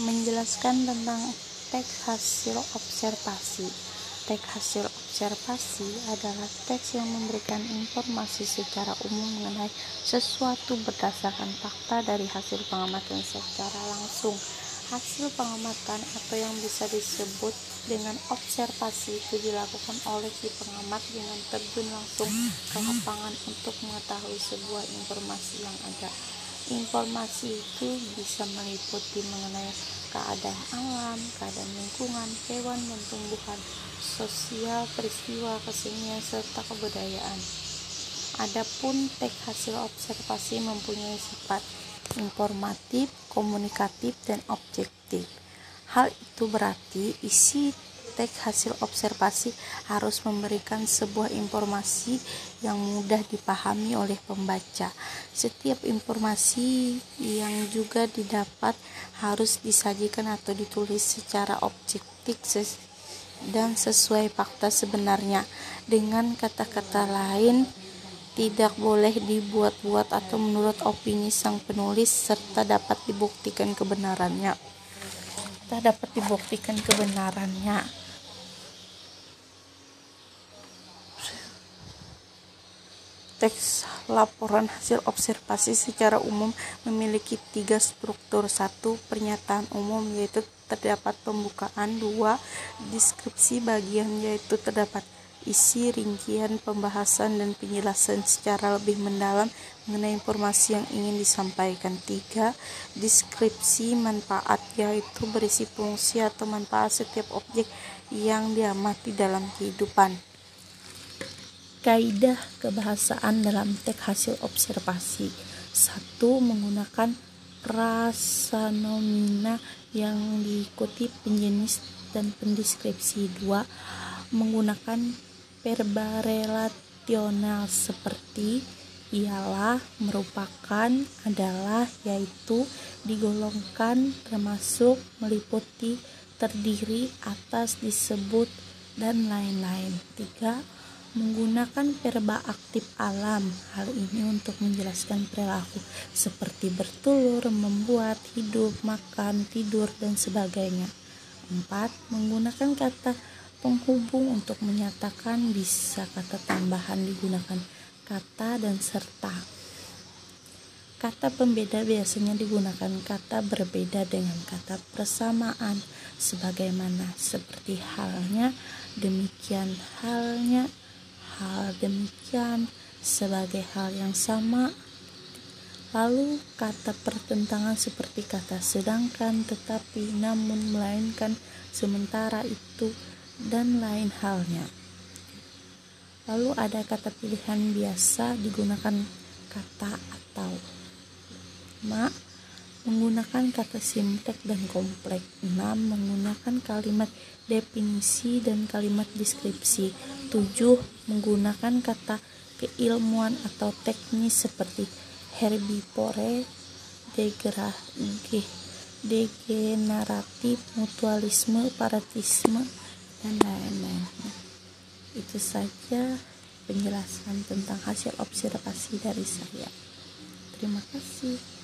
menjelaskan tentang teks hasil observasi. Teks hasil observasi adalah teks yang memberikan informasi secara umum mengenai sesuatu berdasarkan fakta dari hasil pengamatan secara langsung. Hasil pengamatan atau yang bisa disebut dengan observasi itu dilakukan oleh si pengamat dengan terjun langsung ke lapangan untuk mengetahui sebuah informasi yang ada. Informasi itu bisa meliputi mengenai keadaan alam, keadaan lingkungan, hewan dan tumbuhan, sosial, peristiwa, kesenian, serta kebudayaan. Adapun teks hasil observasi mempunyai sifat informatif, komunikatif, dan objektif. Hal itu berarti isi teks hasil observasi harus memberikan sebuah informasi yang mudah dipahami oleh pembaca. Setiap informasi yang juga didapat harus disajikan atau ditulis secara objektif dan sesuai fakta sebenarnya. Dengan kata-kata lain, tidak boleh dibuat-buat atau menurut opini sang penulis serta dapat dibuktikan kebenarannya. Dapat dibuktikan kebenarannya. Teks laporan hasil observasi secara umum memiliki tiga struktur. Satu, pernyataan umum yaitu terdapat pembukaan. Dua, deskripsi bagian yaitu terdapat isi, rincian, pembahasan, dan penjelasan secara lebih mendalam mengenai informasi yang ingin disampaikan. Tiga, deskripsi manfaat yaitu berisi fungsi atau manfaat setiap objek yang diamati dalam kehidupan. Kaidah kebahasaan dalam teks hasil observasi. Satu, menggunakan prasanomina yang diikuti penjenis dan pendeskripsi. Dua, menggunakan verba relasional seperti ialah, merupakan, adalah, yaitu, digolongkan, termasuk, meliputi, terdiri, atas, disebut, dan lain-lain. Tiga, menggunakan verba aktif alam. Hal ini untuk menjelaskan perilaku seperti bertelur, membuat, hidup, makan, tidur, dan sebagainya. 4. Menggunakan kata penghubung untuk menyatakan bisa kata tambahan digunakan kata dan serta. Kata pembeda biasanya digunakan kata berbeda dengan kata persamaan sebagaimana seperti halnya demikian halnya hal demikian sebagai hal yang sama. Lalu kata pertentangan seperti kata sedangkan tetapi namun melainkan sementara itu dan lain halnya. Lalu ada kata pilihan biasa digunakan kata atau ma menggunakan kata simtek dan kompleks 6 menggunakan kalimat definisi dan kalimat deskripsi 7. Menggunakan kata keilmuan atau teknis seperti herbivore, degeneratif, mutualisme, paratisme, dan lain-lain. Itu saja penjelasan tentang hasil observasi dari saya. Terima kasih.